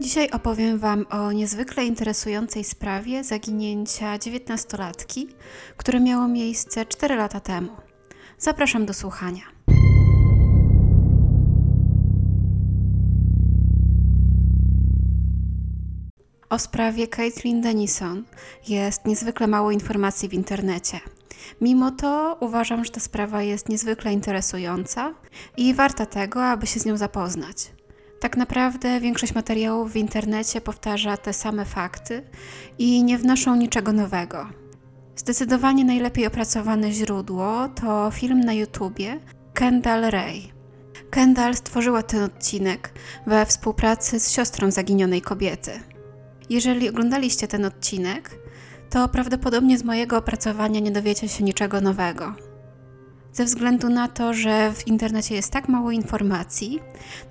Dzisiaj opowiem Wam o niezwykle interesującej sprawie zaginięcia dziewiętnastolatki, które miało miejsce 4 lata temu. Zapraszam do słuchania. O sprawie Caitlin Denison jest niezwykle mało informacji w internecie. Mimo to uważam, że ta sprawa jest niezwykle interesująca i warta tego, aby się z nią zapoznać. Tak naprawdę większość materiałów w internecie powtarza te same fakty i nie wnoszą niczego nowego. Zdecydowanie najlepiej opracowane źródło to film na YouTubie Kendall Ray. Kendall stworzyła ten odcinek we współpracy z siostrą zaginionej kobiety. Jeżeli oglądaliście ten odcinek, to prawdopodobnie z mojego opracowania nie dowiecie się niczego nowego. Ze względu na to, że w internecie jest tak mało informacji,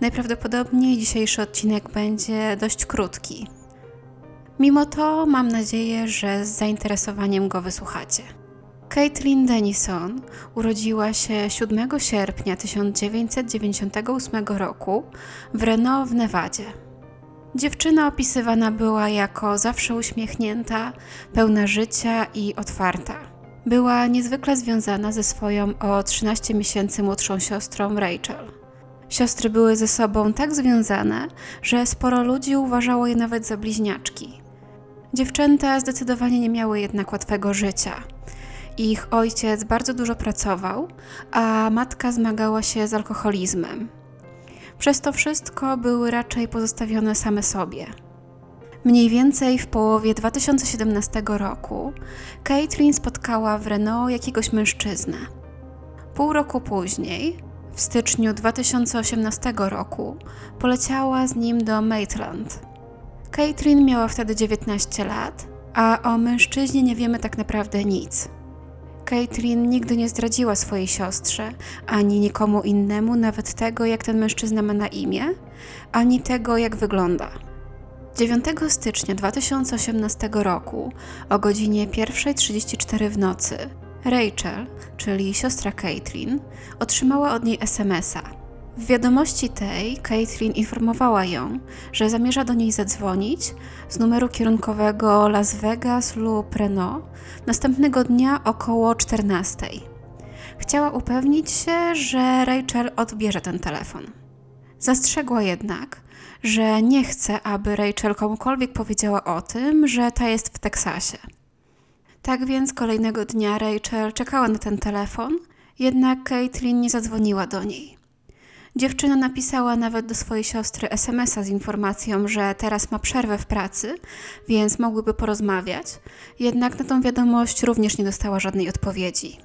najprawdopodobniej dzisiejszy odcinek będzie dość krótki. Mimo to mam nadzieję, że z zainteresowaniem go wysłuchacie. Caitlin Denison urodziła się 7 sierpnia 1998 roku w Reno w Nevadzie. Dziewczyna opisywana była jako zawsze uśmiechnięta, pełna życia i otwarta. Była niezwykle związana ze swoją o 13 miesięcy młodszą siostrą Rachel. Siostry były ze sobą tak związane, że sporo ludzi uważało je nawet za bliźniaczki. Dziewczęta zdecydowanie nie miały jednak łatwego życia. Ich ojciec bardzo dużo pracował, a matka zmagała się z alkoholizmem. Przez to wszystko były raczej pozostawione same sobie. Mniej więcej w połowie 2017 roku Caitlin spotkała w Renault jakiegoś mężczyznę. Pół roku później, w styczniu 2018 roku, poleciała z nim do Maitland. Caitlin miała wtedy 19 lat, a o mężczyźnie nie wiemy tak naprawdę nic. Caitlin nigdy nie zdradziła swojej siostrze, ani nikomu innemu, nawet tego, jak ten mężczyzna ma na imię, ani tego, jak wygląda. 9 stycznia 2018 roku o godzinie 1.34 w nocy Rachel, czyli siostra Caitlin, otrzymała od niej SMS-a. W wiadomości tej Caitlin informowała ją, że zamierza do niej zadzwonić z numeru kierunkowego Las Vegas lub Reno następnego dnia około 14. Chciała upewnić się, że Rachel odbierze ten telefon. Zastrzegła jednak, że nie chce, aby Rachel komukolwiek powiedziała o tym, że ta jest w Teksasie. Tak więc kolejnego dnia Rachel czekała na ten telefon, jednak Caitlin nie zadzwoniła do niej. Dziewczyna napisała nawet do swojej siostry SMS-a z informacją, że teraz ma przerwę w pracy, więc mogłyby porozmawiać, jednak na tą wiadomość również nie dostała żadnej odpowiedzi.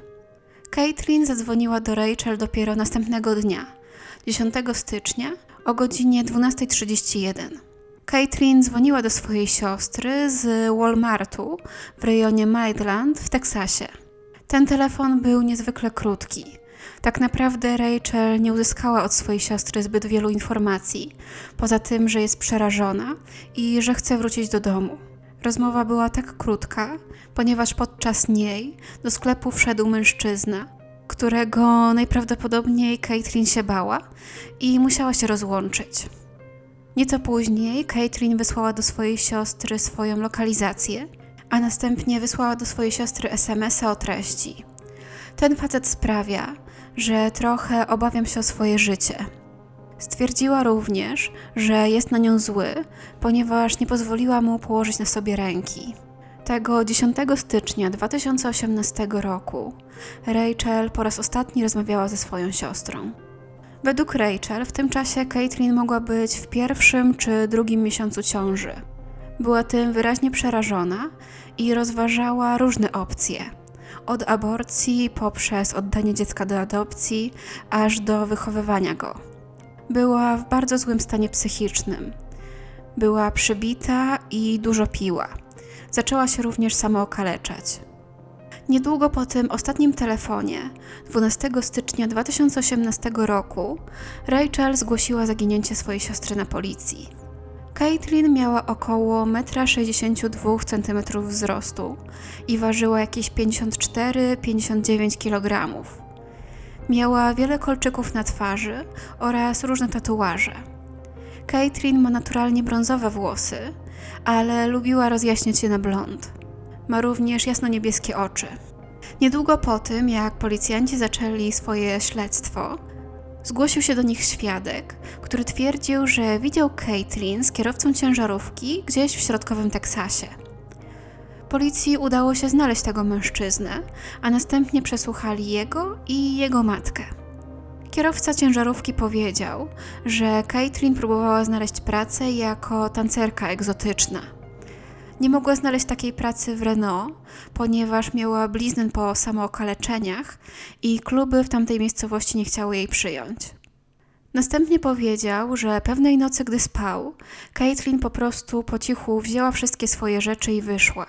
Caitlin zadzwoniła do Rachel dopiero następnego dnia, 10 stycznia o godzinie 12.31. Caitlin dzwoniła do swojej siostry z Walmartu w rejonie Midland w Teksasie. Ten telefon był niezwykle krótki. Tak naprawdę Rachel nie uzyskała od swojej siostry zbyt wielu informacji, poza tym, że jest przerażona i że chce wrócić do domu. Rozmowa była tak krótka, ponieważ podczas niej do sklepu wszedł mężczyzna, którego najprawdopodobniej Caitlin się bała i musiała się rozłączyć. Nieco później Caitlin wysłała do swojej siostry swoją lokalizację, a następnie wysłała do swojej siostry SMS-a o treści. Ten facet sprawia, że trochę obawiam się o swoje życie. Stwierdziła również, że jest na nią zły, ponieważ nie pozwoliła mu położyć na sobie ręki. Tego 10 stycznia 2018 roku Rachel po raz ostatni rozmawiała ze swoją siostrą. Według Rachel w tym czasie Caitlin mogła być w pierwszym czy drugim miesiącu ciąży. Była tym wyraźnie przerażona i rozważała różne opcje. Od aborcji poprzez oddanie dziecka do adopcji, aż do wychowywania go. Była w bardzo złym stanie psychicznym. Była przybita i dużo piła. Zaczęła się również samookaleczać. Niedługo po tym ostatnim telefonie, 12 stycznia 2018 roku, Rachel zgłosiła zaginięcie swojej siostry na policji. Caitlin miała około 1,62 m wzrostu i ważyła jakieś 54-59 kg. Miała wiele kolczyków na twarzy oraz różne tatuaże. Caitlin ma naturalnie brązowe włosy, ale lubiła rozjaśniać je na blond. Ma również jasno-niebieskie oczy. Niedługo po tym, jak policjanci zaczęli swoje śledztwo, zgłosił się do nich świadek, który twierdził, że widział Caitlin z kierowcą ciężarówki gdzieś w środkowym Teksasie. Policji udało się znaleźć tego mężczyznę, a następnie przesłuchali jego i jego matkę. Kierowca ciężarówki powiedział, że Caitlin próbowała znaleźć pracę jako tancerka egzotyczna. Nie mogła znaleźć takiej pracy w Renault, ponieważ miała bliznę po samookaleczeniach i kluby w tamtej miejscowości nie chciały jej przyjąć. Następnie powiedział, że pewnej nocy, gdy spał, Caitlin po prostu po cichu wzięła wszystkie swoje rzeczy i wyszła.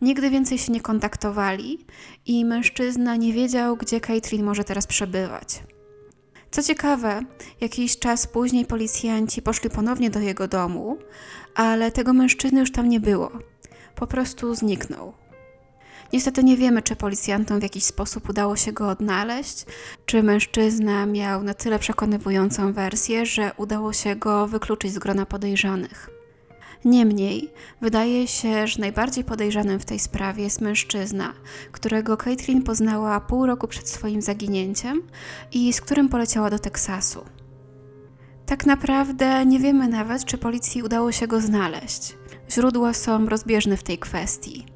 Nigdy więcej się nie kontaktowali i mężczyzna nie wiedział, gdzie Caitlin może teraz przebywać. Co ciekawe, jakiś czas później policjanci poszli ponownie do jego domu, ale tego mężczyzny już tam nie było. Po prostu zniknął. Niestety nie wiemy, czy policjantom w jakiś sposób udało się go odnaleźć, czy mężczyzna miał na tyle przekonywującą wersję, że udało się go wykluczyć z grona podejrzanych. Niemniej, wydaje się, że najbardziej podejrzanym w tej sprawie jest mężczyzna, którego Caitlin poznała pół roku przed swoim zaginięciem i z którym poleciała do Teksasu. Tak naprawdę nie wiemy nawet, czy policji udało się go znaleźć. Źródła są rozbieżne w tej kwestii.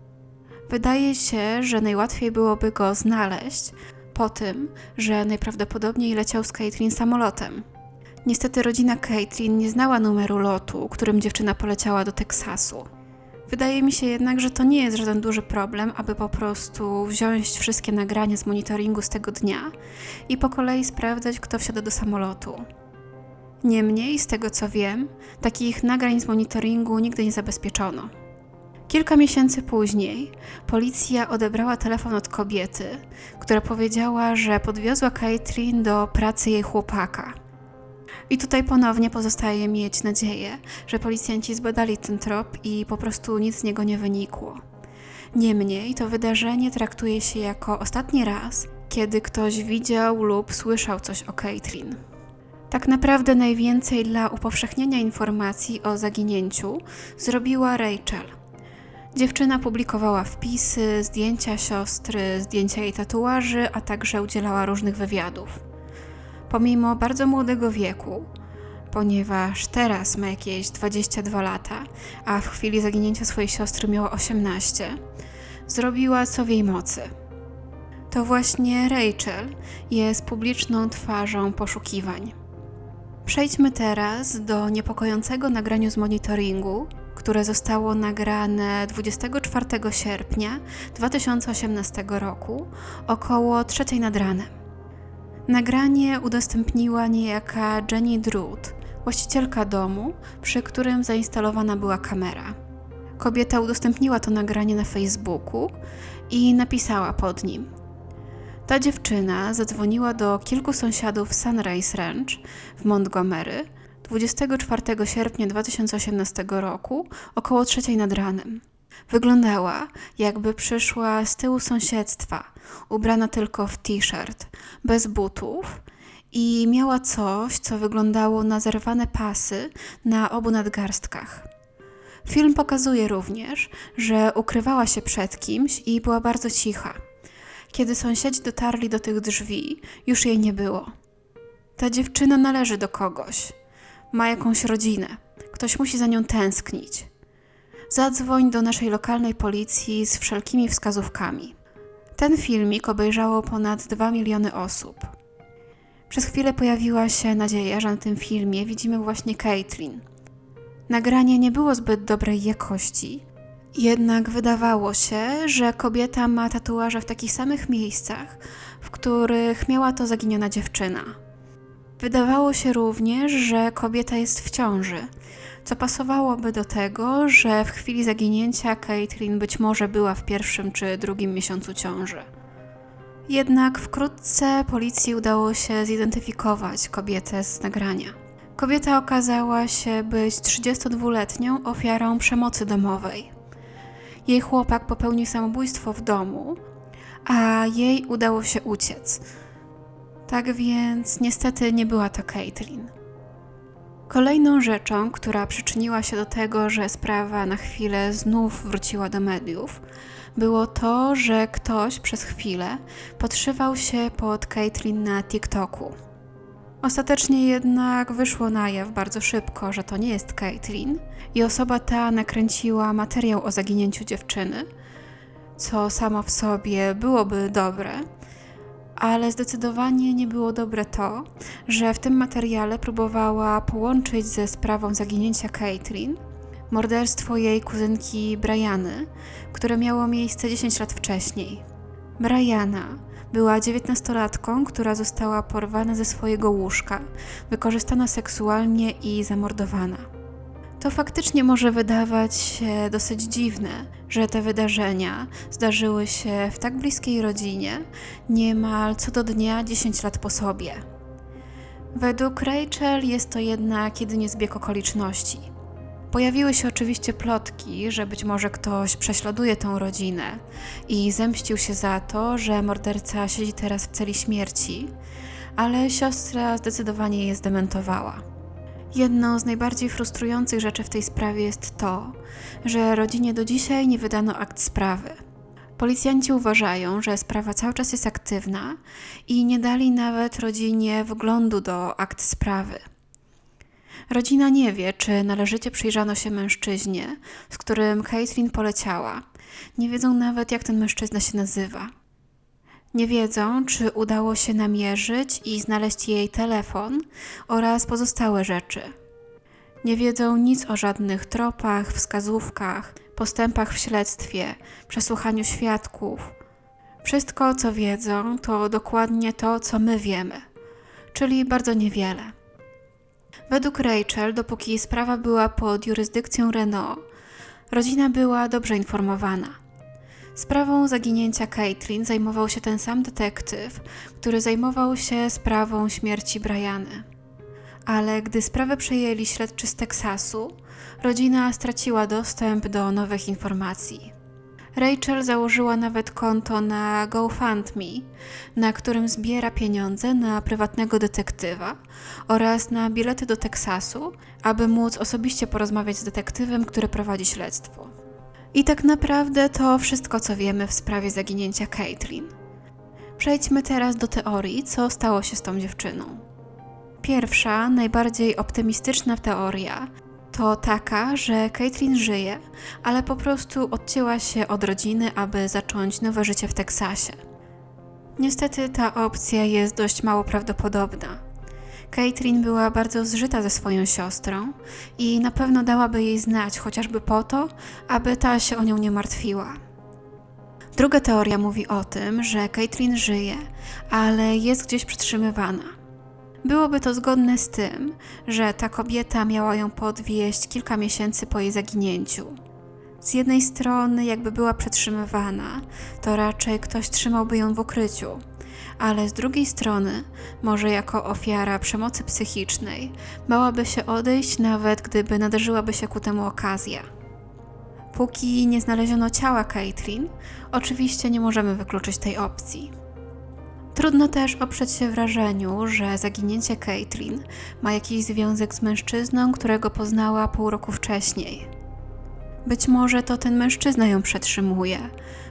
Wydaje się, że najłatwiej byłoby go znaleźć po tym, że najprawdopodobniej leciał z Caitlin samolotem. Niestety rodzina Caitlin nie znała numeru lotu, którym dziewczyna poleciała do Teksasu. Wydaje mi się jednak, że to nie jest żaden duży problem, aby po prostu wziąć wszystkie nagrania z monitoringu z tego dnia i po kolei sprawdzać, kto wsiada do samolotu. Niemniej, z tego co wiem, takich nagrań z monitoringu nigdy nie zabezpieczono. Kilka miesięcy później policja odebrała telefon od kobiety, która powiedziała, że podwiozła Caitlin do pracy jej chłopaka. I tutaj ponownie pozostaje mieć nadzieję, że policjanci zbadali ten trop i po prostu nic z niego nie wynikło. Niemniej to wydarzenie traktuje się jako ostatni raz, kiedy ktoś widział lub słyszał coś o Caitlin. Tak naprawdę najwięcej dla upowszechnienia informacji o zaginięciu zrobiła Rachel. Dziewczyna publikowała wpisy, zdjęcia siostry, zdjęcia jej tatuaży, a także udzielała różnych wywiadów. Pomimo bardzo młodego wieku, ponieważ teraz ma jakieś 22 lata, a w chwili zaginięcia swojej siostry miała 18, zrobiła co w jej mocy. To właśnie Rachel jest publiczną twarzą poszukiwań. Przejdźmy teraz do niepokojącego nagrania z monitoringu, które zostało nagrane 24 sierpnia 2018 roku około 3 nad ranem. Nagranie udostępniła niejaka Jenny Druth, właścicielka domu, przy którym zainstalowana była kamera. Kobieta udostępniła to nagranie na Facebooku i napisała pod nim: ta dziewczyna zadzwoniła do kilku sąsiadów Sunrise Ranch w Montgomery 24 sierpnia 2018 roku około trzeciej nad ranem. Wyglądała, jakby przyszła z tyłu sąsiedztwa, ubrana tylko w t-shirt, bez butów i miała coś, co wyglądało na zerwane pasy na obu nadgarstkach. Film pokazuje również, że ukrywała się przed kimś i była bardzo cicha. Kiedy sąsiedzi dotarli do tych drzwi, już jej nie było. Ta dziewczyna należy do kogoś. Ma jakąś rodzinę. Ktoś musi za nią tęsknić. Zadzwoń do naszej lokalnej policji z wszelkimi wskazówkami. Ten filmik obejrzało ponad 2 miliony osób. Przez chwilę pojawiła się nadzieja, że na tym filmie widzimy właśnie Caitlin. Nagranie nie było zbyt dobrej jakości, jednak wydawało się, że kobieta ma tatuaże w takich samych miejscach, w których miała to zaginiona dziewczyna. Wydawało się również, że kobieta jest w ciąży, co pasowałoby do tego, że w chwili zaginięcia Caitlin być może była w pierwszym czy drugim miesiącu ciąży. Jednak wkrótce policji udało się zidentyfikować kobietę z nagrania. Kobieta okazała się być 32-letnią ofiarą przemocy domowej. Jej chłopak popełnił samobójstwo w domu, a jej udało się uciec. Tak więc niestety nie była to Caitlin. Kolejną rzeczą, która przyczyniła się do tego, że sprawa na chwilę znów wróciła do mediów, było to, że ktoś przez chwilę podszywał się pod Caitlyn na TikToku. Ostatecznie jednak wyszło na jaw bardzo szybko, że to nie jest Caitlyn i osoba ta nakręciła materiał o zaginięciu dziewczyny, co samo w sobie byłoby dobre, ale zdecydowanie nie było dobre to, że w tym materiale próbowała połączyć ze sprawą zaginięcia Caitlyn morderstwo jej kuzynki Briany, które miało miejsce 10 lat wcześniej. Briana była dziewiętnastolatką, która została porwana ze swojego łóżka, wykorzystana seksualnie i zamordowana. To faktycznie może wydawać się dosyć dziwne, że te wydarzenia zdarzyły się w tak bliskiej rodzinie, niemal co do dnia 10 lat po sobie. Według Rachel jest to jednak jedynie zbieg okoliczności. Pojawiły się oczywiście plotki, że być może ktoś prześladuje tą rodzinę i zemścił się za to, że morderca siedzi teraz w celi śmierci, ale siostra zdecydowanie je zdementowała. Jedną z najbardziej frustrujących rzeczy w tej sprawie jest to, że rodzinie do dzisiaj nie wydano akt sprawy. Policjanci uważają, że sprawa cały czas jest aktywna i nie dali nawet rodzinie wglądu do akt sprawy. Rodzina nie wie, czy należycie przyjrzano się mężczyźnie, z którym Caitlin poleciała. Nie wiedzą nawet, jak ten mężczyzna się nazywa. Nie wiedzą, czy udało się namierzyć i znaleźć jej telefon oraz pozostałe rzeczy. Nie wiedzą nic o żadnych tropach, wskazówkach, postępach w śledztwie, przesłuchaniu świadków. Wszystko, co wiedzą, to dokładnie to, co my wiemy, czyli bardzo niewiele. Według Rachel, dopóki sprawa była pod jurysdykcją Renault, rodzina była dobrze informowana. Sprawą zaginięcia Caitlin zajmował się ten sam detektyw, który zajmował się sprawą śmierci Briany. Ale gdy sprawę przejęli śledczy z Teksasu, rodzina straciła dostęp do nowych informacji. Rachel założyła nawet konto na GoFundMe, na którym zbiera pieniądze na prywatnego detektywa oraz na bilety do Teksasu, aby móc osobiście porozmawiać z detektywem, który prowadzi śledztwo. I tak naprawdę to wszystko, co wiemy w sprawie zaginięcia Caitlin. Przejdźmy teraz do teorii, co stało się z tą dziewczyną. Pierwsza, najbardziej optymistyczna teoria to taka, że Caitlin żyje, ale po prostu odcięła się od rodziny, aby zacząć nowe życie w Teksasie. Niestety ta opcja jest dość mało prawdopodobna. Caitlin była bardzo zżyta ze swoją siostrą i na pewno dałaby jej znać, chociażby po to, aby ta się o nią nie martwiła. Druga teoria mówi o tym, że Caitlin żyje, ale jest gdzieś przetrzymywana. Byłoby to zgodne z tym, że ta kobieta miała ją podwieźć kilka miesięcy po jej zaginięciu. Z jednej strony, jakby była przetrzymywana, to raczej ktoś trzymałby ją w ukryciu, ale z drugiej strony, może jako ofiara przemocy psychicznej, bałaby się odejść, nawet gdyby nadarzyłaby się ku temu okazja. Póki nie znaleziono ciała Caitlin, oczywiście nie możemy wykluczyć tej opcji. Trudno też oprzeć się wrażeniu, że zaginięcie Caitlin ma jakiś związek z mężczyzną, którego poznała pół roku wcześniej. Być może to ten mężczyzna ją przetrzymuje,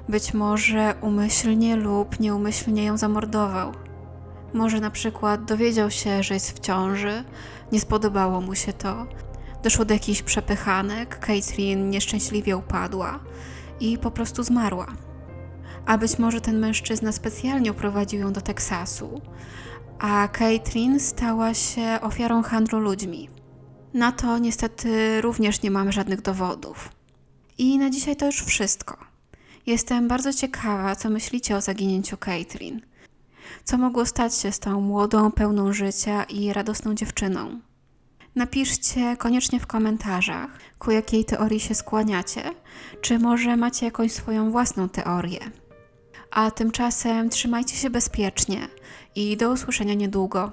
być może umyślnie lub nieumyślnie ją zamordował. Może na przykład dowiedział się, że jest w ciąży, nie spodobało mu się to, doszło do jakichś przepychanek, Caitlin nieszczęśliwie upadła i po prostu zmarła a być może ten mężczyzna specjalnie uprowadził ją do Teksasu, a Caitlin stała się ofiarą handlu ludźmi. Na to niestety również nie mamy żadnych dowodów. I na dzisiaj to już wszystko. Jestem bardzo ciekawa, co myślicie o zaginięciu Caitlin. Co mogło stać się z tą młodą, pełną życia i radosną dziewczyną? Napiszcie koniecznie w komentarzach, ku jakiej teorii się skłaniacie, czy może macie jakąś swoją własną teorię. A tymczasem trzymajcie się bezpiecznie i do usłyszenia niedługo.